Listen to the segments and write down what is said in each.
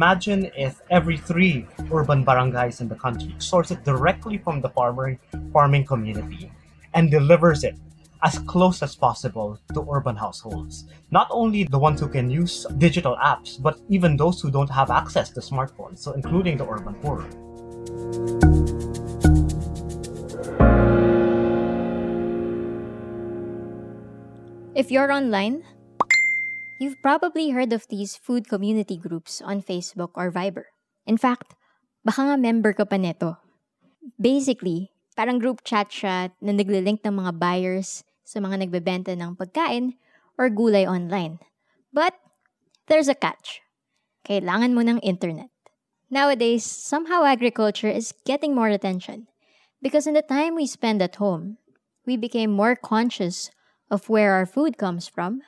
Imagine if every three urban barangays in the country source it directly from the farmer, farming community and delivers it as close as possible to urban households. Not only the ones who can use digital apps, but even those who don't have access to smartphones, so including the urban poor. If you're online, you've probably heard of these food community groups on Facebook or Viber. In fact, baka nga member ka pa neto. Basically, parang group chat siya na naglilink ng mga buyers sa mga nagbebenta ng pagkain or gulay online. But, there's a catch. Kailangan mo ng internet. Nowadays, somehow agriculture is getting more attention because in the time we spend at home, we became more conscious of where our food comes from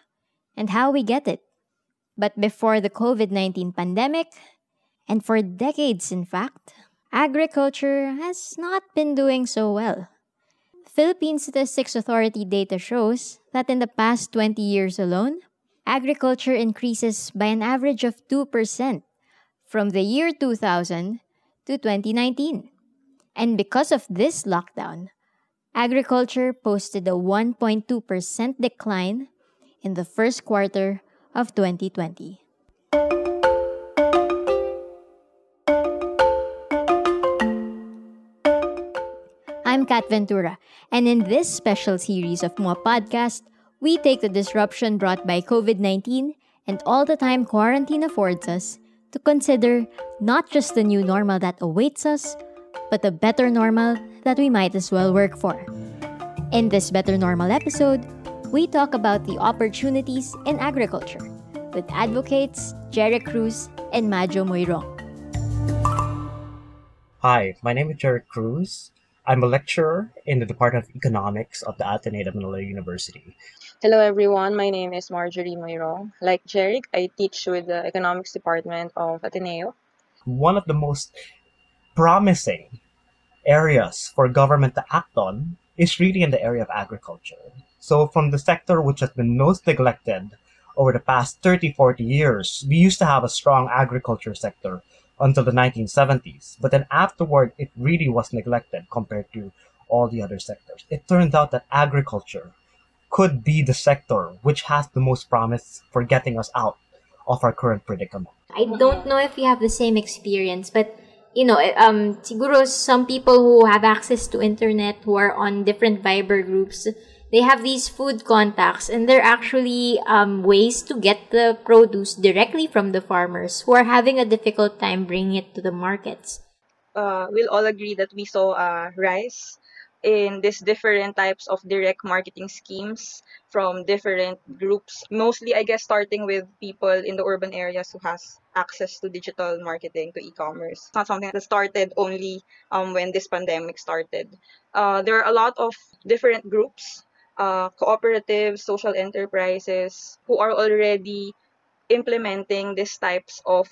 and how we get it. But before the COVID 19 pandemic, and for decades in fact, agriculture has not been doing so well. Philippine Statistics Authority data shows that in the past 20 years alone, agriculture increases by an average of 2% from the year 2000 to 2019. And because of this lockdown, agriculture posted a 1.2% decline in the first quarter of 2020. I'm Kat Ventura, and in this special series of Puma Podcast, we take the disruption brought by COVID 19 and all the time quarantine affords us to consider not just the new normal that awaits us, but the better normal that we might as well work for. In this Better Normal episode, we talk about the opportunities in agriculture with advocates Jeric Cruz and Majo Muyrong. Hi, my name is Jeric Cruz. I'm a lecturer in the Department of Economics of the Ateneo de Manila University. Hello everyone, my name is Marjorie Muyrong. Like Jeric, I teach with the Economics Department of Ateneo. One of the most promising areas for government to act on is really in the area of agriculture. So from the sector which has been most neglected over the past 30, 40 years, we used to have a strong agriculture sector until the 1970s. But then afterward, it really was neglected compared to all the other sectors. It turned out that agriculture could be the sector which has the most promise for getting us out of our current predicament. I don't know if you have the same experience, but you know, um, siguro some people who have access to internet, who are on different Viber groups, they have these food contacts, and they're actually um, ways to get the produce directly from the farmers who are having a difficult time bringing it to the markets. Uh, we'll all agree that we saw a rise in these different types of direct marketing schemes from different groups mostly i guess starting with people in the urban areas who has access to digital marketing to e-commerce it's not something that started only um, when this pandemic started uh, there are a lot of different groups uh, cooperatives social enterprises who are already implementing these types of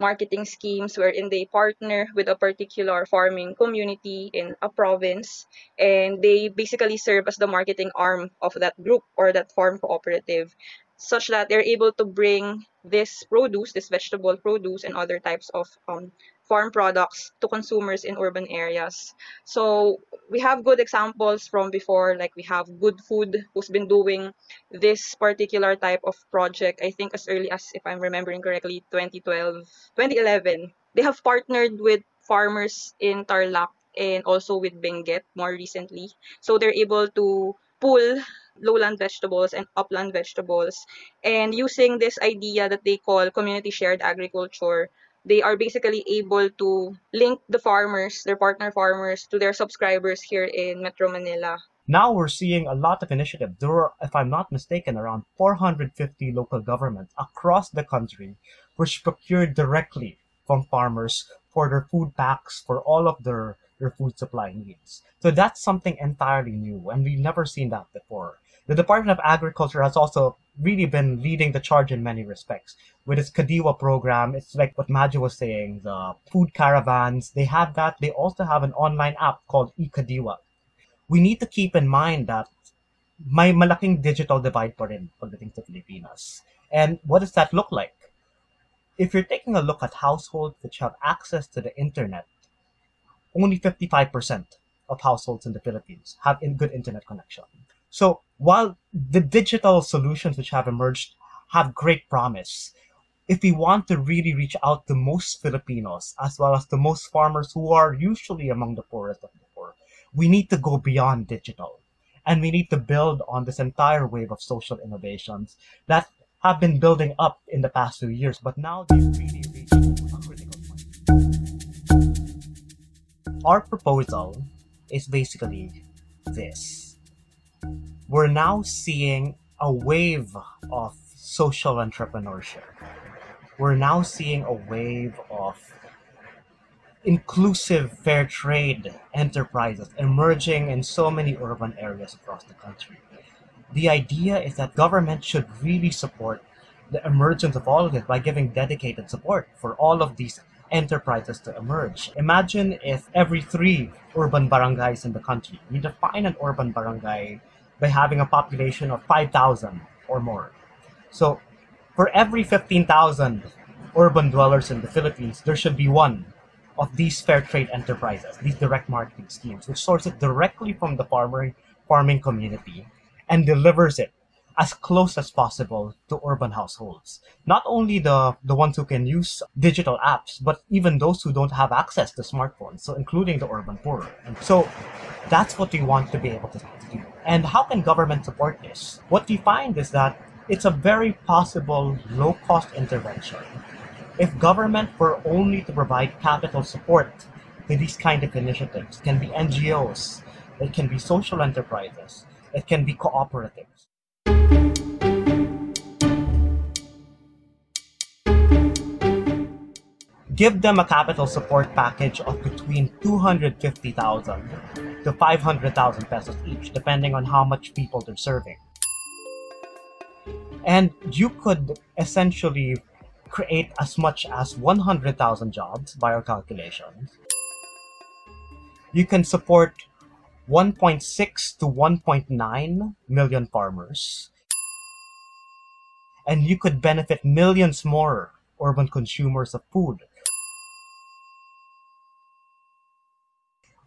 marketing schemes wherein they partner with a particular farming community in a province and they basically serve as the marketing arm of that group or that farm cooperative such that they're able to bring this produce, this vegetable produce and other types of um, farm products to consumers in urban areas. So we have good examples from before, like we have Good Food, who's been doing this particular type of project, I think as early as, if I'm remembering correctly, 2012, 2011. They have partnered with farmers in Tarlac and also with Benguet more recently. So they're able to pull lowland vegetables and upland vegetables and using this idea that they call community shared agriculture they are basically able to link the farmers, their partner farmers, to their subscribers here in Metro Manila Now we're seeing a lot of initiatives. There were, if I'm not mistaken, around 450 local governments across the country which procured directly from farmers for their food packs, for all of their, their food supply needs. So that's something entirely new, and we've never seen that before. The Department of Agriculture has also really been leading the charge in many respects. With its Kadiwa program, it's like what Majo was saying, the food caravans, they have that. They also have an online app called eKadiwa. We need to keep in mind that may malaking digital divide pa rin pagdating sa Pilipinas. And what does that look like? If you're taking a look at households which have access to the internet, only 55% of households in the Philippines have in good internet connection. So while the digital solutions which have emerged have great promise, if we want to really reach out to most Filipinos as well as the most farmers who are usually among the poorest of the poor, we need to go beyond digital. And we need to build on this entire wave of social innovations that have been building up in the past few years, but now they've really reached a critical point. Our proposal is basically this we're now seeing a wave of social entrepreneurship. We're now seeing a wave of inclusive fair trade enterprises emerging in so many urban areas across the country. The idea is that government should really support the emergence of all of this by giving dedicated support for all of these enterprises to emerge. Imagine if every three urban barangays in the country, we define an urban barangay by having a population of 5,000 or more. So for every 15,000 urban dwellers in the Philippines, there should be one of these fair trade enterprises, these direct marketing schemes, which sources it directly from the farmer, farming community and delivers it as close as possible to urban households. Not only the, the ones who can use digital apps, but even those who don't have access to smartphones, so including the urban poor. And so that's what we want to be able to do. And how can government support this? What we find is that it's a very possible low cost intervention. If government were only to provide capital support to these kind of initiatives, it can be NGOs, it can be social enterprises, it can be cooperatives. Give them a capital support package of between 250,000 to 500,000 pesos each, depending on how much people they're serving. And you could essentially create as much as 100,000 jobs by our calculations. You can support 1.6 to 1.9 million farmers. And you could benefit millions more urban consumers of food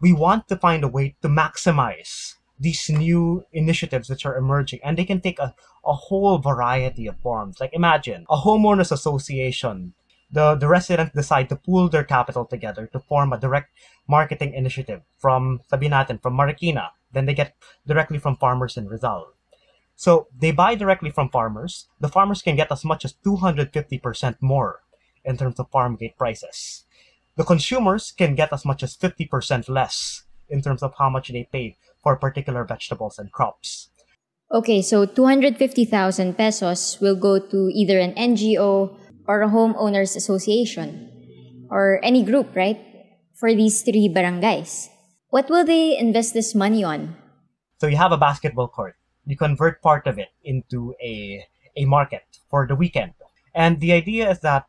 we want to find a way to maximize these new initiatives which are emerging and they can take a, a whole variety of forms like imagine a homeowners association the, the residents decide to pool their capital together to form a direct marketing initiative from sabi natin, from Marikina. Then they get directly from farmers in Rizal. So they buy directly from farmers. The farmers can get as much as 250% more in terms of farm gate prices the consumers can get as much as 50% less in terms of how much they pay for particular vegetables and crops. Okay, so 250,000 pesos will go to either an NGO or a homeowners association or any group, right? For these three barangays. What will they invest this money on? So you have a basketball court. You convert part of it into a, a market for the weekend. And the idea is that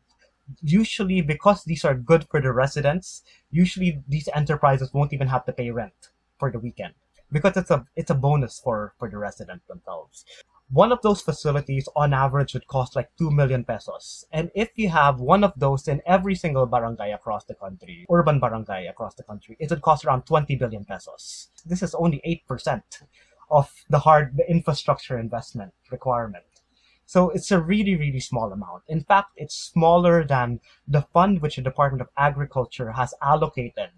usually because these are good for the residents, usually these enterprises won't even have to pay rent for the weekend because it's a it's a bonus for for the residents themselves. One of those facilities on average would cost like 2 million pesos. And if you have one of those in every single barangay across the country, urban barangay across the country, it would cost around 20 billion pesos. This is only 8% of the hard the infrastructure investment requirement. So it's a really, really small amount. In fact, it's smaller than the fund which the Department of Agriculture has allocated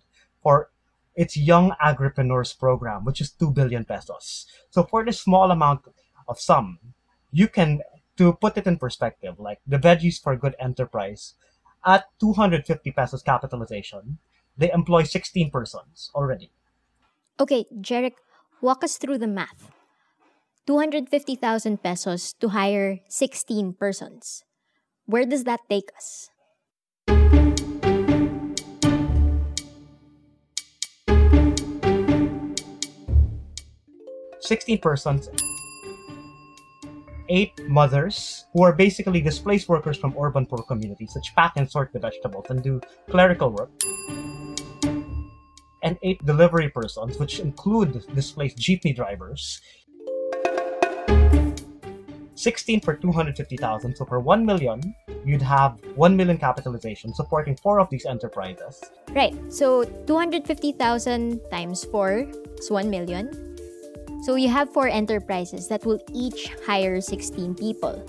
for its Young Agripreneurs program, which is 2 billion pesos. So for this small amount of sum, you can, to put it in perspective, like the Veggies for Good Enterprise, at 250 pesos capitalization, they employ 16 persons already. Okay, Jeric, Walk us through the math. 250,000 pesos to hire 16 persons. Where does that take us? Sixteen persons, eight mothers who are basically displaced workers from urban poor communities, which pack and sort the vegetables and do clerical work, and eight delivery persons, which include displaced jeepney drivers. 16 for 250,000. So for 1 million, you'd have 1 million capitalization supporting four of these enterprises. Right. So 250,000 times 4 is 1 million. So you have four enterprises that will each hire 16 people.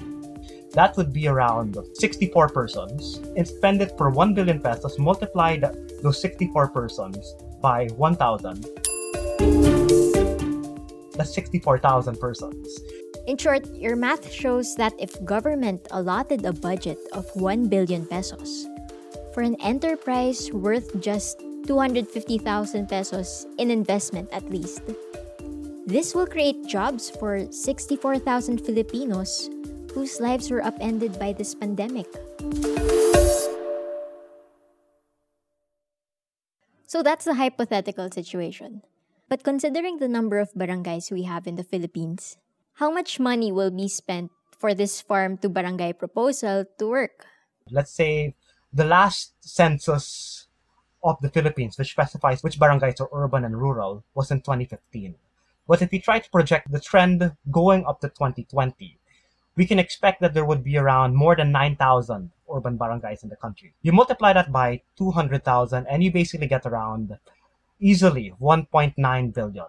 That would be around 64 persons. And spend it for 1 billion pesos, multiply those 64 persons by 1,000. That's 64,000 persons. In short, your math shows that if government allotted a budget of 1 billion pesos for an enterprise worth just 250,000 pesos in investment at least, this will create jobs for 64,000 Filipinos whose lives were upended by this pandemic. So that's the hypothetical situation. But considering the number of barangays we have in the Philippines, how much money will be spent for this farm to barangay proposal to work? Let's say the last census of the Philippines, which specifies which barangays are urban and rural, was in 2015. But if we try to project the trend going up to 2020, we can expect that there would be around more than 9,000 urban barangays in the country. You multiply that by 200,000 and you basically get around easily 1.9 billion.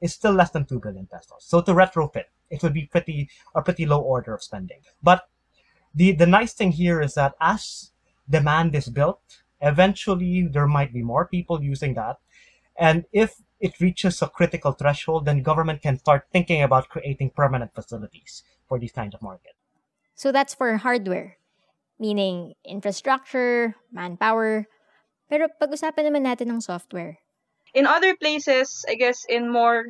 It's still less than 2 billion pesos. So to retrofit, it would be pretty a pretty low order of spending. But the the nice thing here is that as demand is built, eventually there might be more people using that. And if it reaches a critical threshold, then government can start thinking about creating permanent facilities for these kinds of market. So that's for hardware, meaning infrastructure, manpower. Pero pag-usapan naman natin ng software. In other places, I guess in more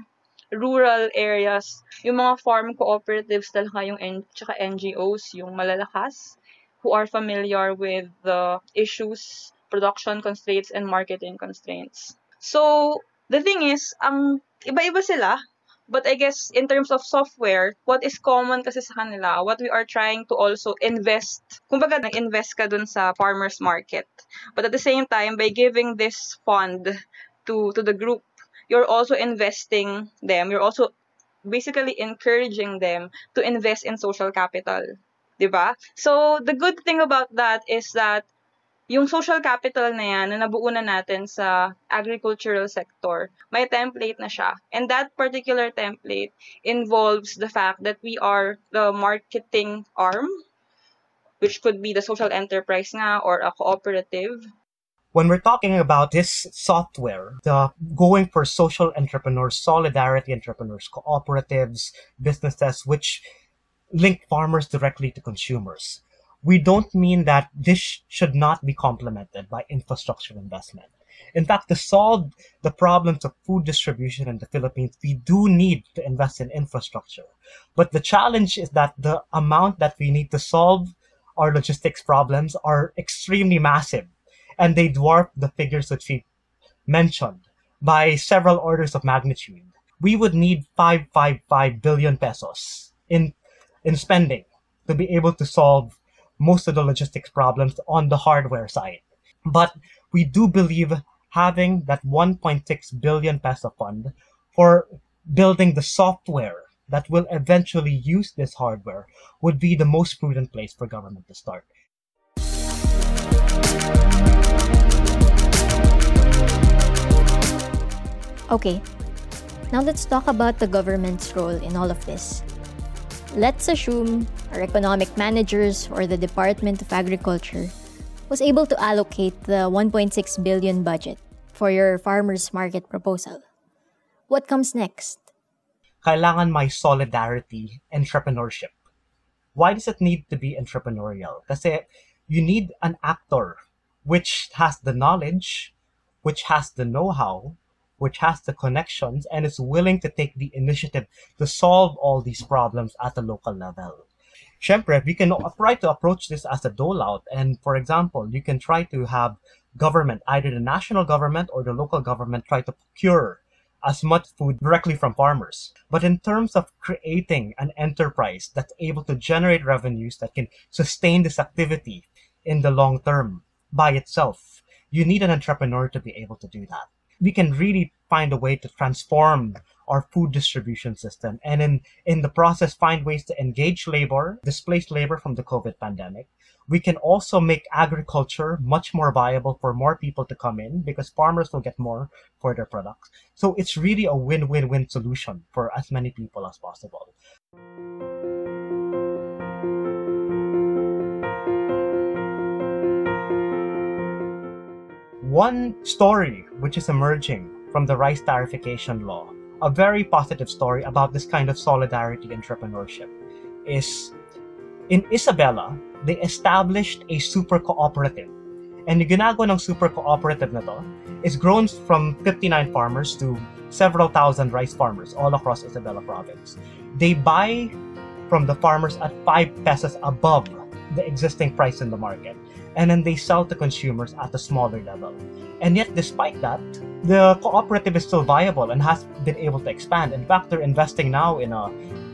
rural areas, yung mga farm cooperatives talaga yung N- tsaka NGOs, yung malalakas, who are familiar with the issues, production constraints, and marketing constraints. So, the thing is, ang iba-iba sila, but I guess in terms of software, what is common kasi sa kanila, what we are trying to also invest, kumbaga nag-invest ka dun sa farmer's market. But at the same time, by giving this fund to, to the group, you're also investing them, you're also basically encouraging them to invest in social capital. Diba? So, the good thing about that is that yung social capital na yan, na nabuo na natin sa agricultural sector, may template na siya. And that particular template involves the fact that we are the marketing arm, which could be the social enterprise nga or a cooperative. When we're talking about this software, the going for social entrepreneurs, solidarity entrepreneurs, cooperatives, businesses which link farmers directly to consumers, we don't mean that this should not be complemented by infrastructure investment. In fact, to solve the problems of food distribution in the Philippines, we do need to invest in infrastructure. But the challenge is that the amount that we need to solve our logistics problems are extremely massive, and they dwarf the figures that we mentioned by several orders of magnitude. We would need 555 billion pesos in, in spending to be able to solve most of the logistics problems on the hardware side. But we do believe having that 1.6 billion peso fund for building the software that will eventually use this hardware would be the most prudent place for government to start. Okay, now let's talk about the government's role in all of this. Let's assume our economic managers or the Department of Agriculture was able to allocate the 1.6 billion budget for your farmers market proposal. What comes next? Kailangan may solidarity, entrepreneurship. Why does it need to be entrepreneurial? Kasi you need an actor which has the knowledge, which has the know-how, which has the connections and is willing to take the initiative to solve all these problems at the local level. Syempre, we can try to approach this as a dole out. And for example, you can try to have government, either the national government or the local government, try to procure as much food directly from farmers. But in terms of creating an enterprise that's able to generate revenues that can sustain this activity in the long term by itself, you need an entrepreneur to be able to do that. We can really find a way to transform our food distribution system and in, in the process find ways to engage labor, displace labor from the COVID pandemic, we can also make agriculture much more viable for more people to come in because farmers will get more for their products. So it's really a win-win-win solution for as many people as possible. One story which is emerging from the rice tariffication law, a very positive story about this kind of solidarity entrepreneurship, is in Isabela, they established a super cooperative. And the ginagawa ng super cooperative na to is grown from 59 farmers to several thousand rice farmers all across Isabela province. They buy from the farmers at 5 pesos above the existing price in the market. And then they sell to consumers at a smaller level. And yet, despite that, the cooperative is still viable and has been able to expand. In fact, they're investing now in a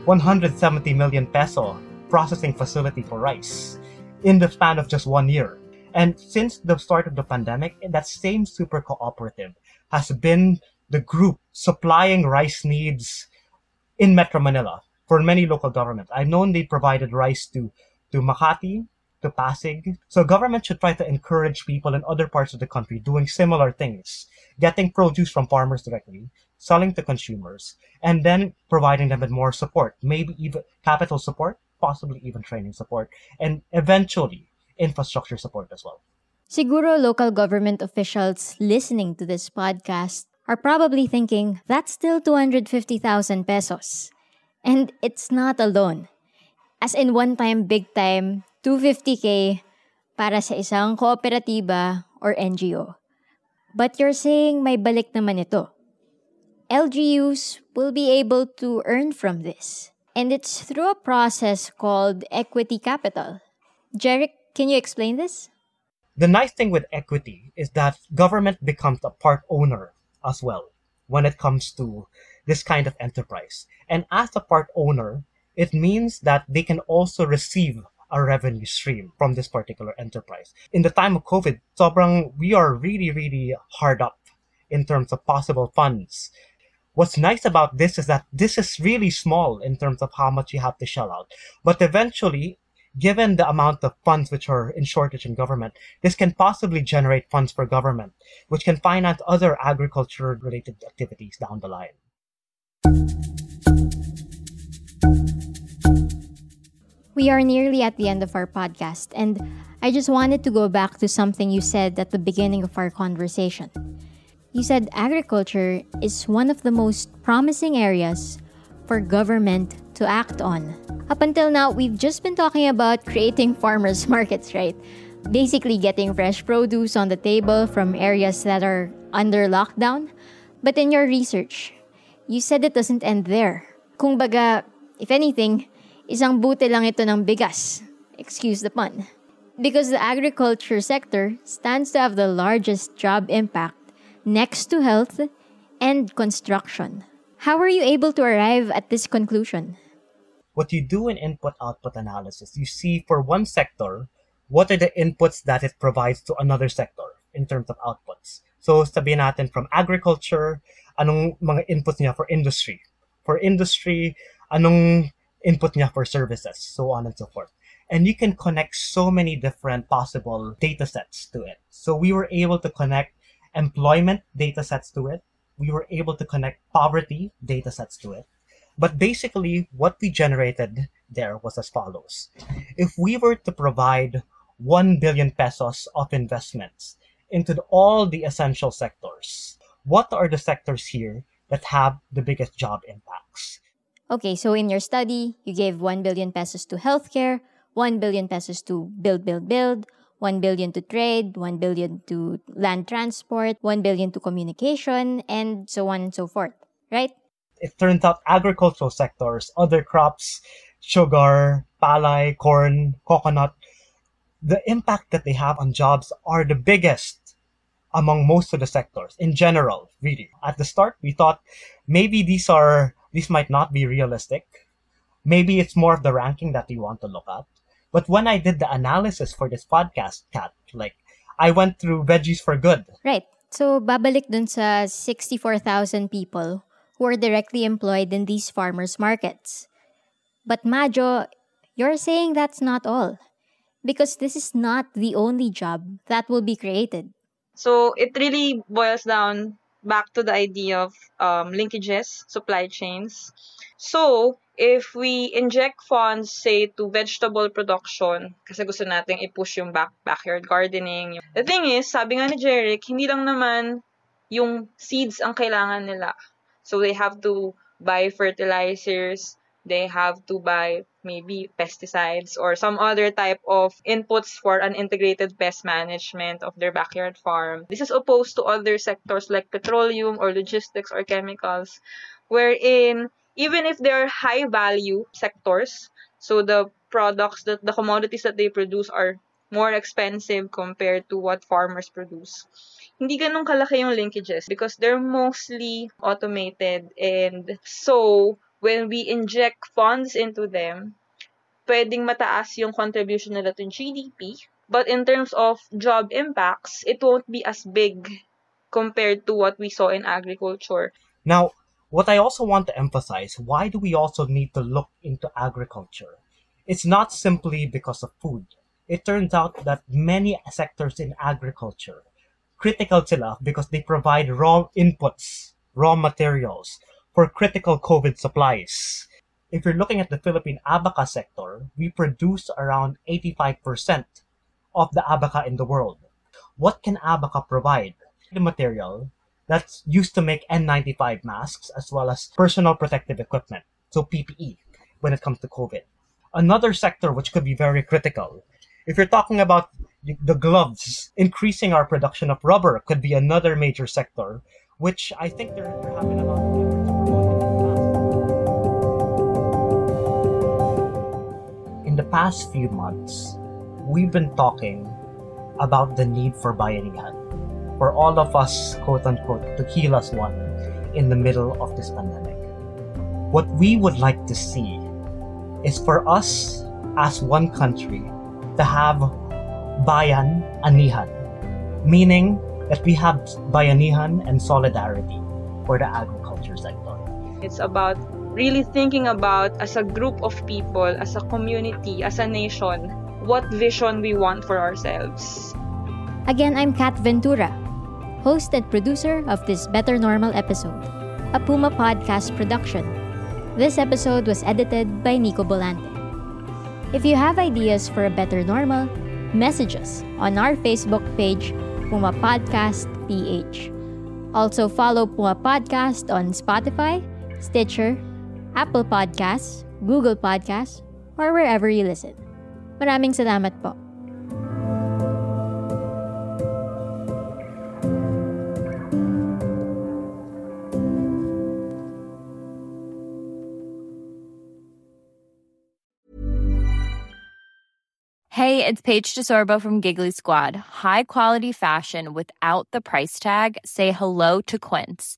170 million peso processing facility for rice in the span of just one year. And since the start of the pandemic, that same super cooperative has been the group supplying rice needs in Metro Manila for many local governments. I've known they provided rice to, to Makati, to Pasig. So government should try to encourage people in other parts of the country doing similar things, getting produce from farmers directly, selling to consumers, and then providing them with more support, maybe even capital support, possibly even training support, and eventually infrastructure support as well. Siguro local government officials listening to this podcast are probably thinking that's still 250,000 pesos. And it's not alone. As in one time, big time, 250k para sa isang kooperatiba or NGO. But you're saying may balik naman ito. LGUs will be able to earn from this. And it's through a process called equity capital. Jeric, can you explain this? The nice thing with equity is that government becomes a part owner as well when it comes to this kind of enterprise. And as a part owner, it means that they can also receive a revenue stream from this particular enterprise. In the time of COVID, sobrang we are really, really hard up in terms of possible funds What's nice about this is that this is really small in terms of how much you have to shell out. But eventually, given the amount of funds which are in shortage in government, this can possibly generate funds for government, which can finance other agriculture related activities down the line. We are nearly at the end of our podcast, and I just wanted to go back to something you said at the beginning of our conversation. You said agriculture is one of the most promising areas for government to act on. Up until now, we've just been talking about creating farmers markets, right? Basically, getting fresh produce on the table from areas that are under lockdown. But in your research, you said it doesn't end there. Kung baga, if anything, isang bute lang ito ng bigas. Excuse the pun. Because the agriculture sector stands to have the largest job impact next to health, and construction. How were you able to arrive at this conclusion? What you do in input output analysis, you see for one sector, what are the inputs that it provides to another sector in terms of outputs. So sabihin natin from agriculture, anong mga inputs niya for industry. For industry, anong input niya for services, so on and so forth. And you can connect so many different possible data sets to it. So we were able to connect employment data sets to it. We were able to connect poverty data sets to it. But basically, what we generated there was as follows. If we were to provide 1 billion pesos of investments into all the essential sectors, what are the sectors here that have the biggest job impacts? Okay, so in your study, you gave 1 billion pesos to healthcare, 1 billion pesos to build, build, build, 1 billion to trade, 1 billion to land transport, 1 billion to communication, and so on and so forth, right? It turns out agricultural sectors, other crops, sugar, palay, corn, coconut, the impact that they have on jobs are the biggest among most of the sectors in general, really. At the start, we thought maybe these are these might not be realistic. Maybe it's more of the ranking that we want to look at. But when I did the analysis for this podcast, Kat, like I went through Veggies for Good. Right. So babalik dun sa 64,000 people who are directly employed in these farmers markets. But Majo, you're saying that's not all because this is not the only job that will be created. So it really boils down back to the idea of um, linkages, supply chains. So, if we inject funds, say, to vegetable production, kasi gusto natin i-push yung back, backyard gardening. The thing is, sabi nga ni Jeric, hindi lang naman yung seeds ang kailangan nila. So, they have to buy fertilizers, they have to buy maybe pesticides or some other type of inputs for an integrated pest management of their backyard farm. This is opposed to other sectors like petroleum or logistics or chemicals, wherein even if they are high value sectors, so the products that the commodities that they produce are more expensive compared to what farmers produce. Hindi ganun kalaki yung linkages because they're mostly automated and so when we inject funds into them, pwedeng mataas yung contribution nila to GDP. But in terms of job impacts, it won't be as big compared to what we saw in agriculture. Now, what I also want to emphasize, why do we also need to look into agriculture? It's not simply because of food. It turns out that many sectors in agriculture, critical sila because they provide raw inputs, raw materials for critical COVID supplies. If you're looking at the Philippine abaca sector, we produce around 85% of the abaca in the world. What can abaca provide? The material that's used to make N95 masks as well as personal protective equipment, so PPE, when it comes to COVID. Another sector which could be very critical, if you're talking about the gloves, increasing our production of rubber could be another major sector, which I think they're, having a past few months, we've been talking about the need for bayanihan for all of us, quote unquote, to heal us one in the middle of this pandemic. What we would like to see is for us as one country to have bayan anihan, meaning that we have bayanihan and solidarity for the agriculture sector. It's about really thinking about as a group of people, as a community, as a nation, what vision we want for ourselves. Again, I'm Kat Ventura, host and producer of this Better Normal episode, a Puma podcast production. This episode was edited by Nico Bolante. If you have ideas for a better normal, message us on our Facebook page, Puma Podcast PH. Also follow Puma Podcast on Spotify, Stitcher, Apple Podcasts, Google Podcasts, or wherever you listen. Maraming salamat po. Hey, it's Paige DeSorbo from Giggly Squad. High quality fashion without the price tag. Say hello to Quince.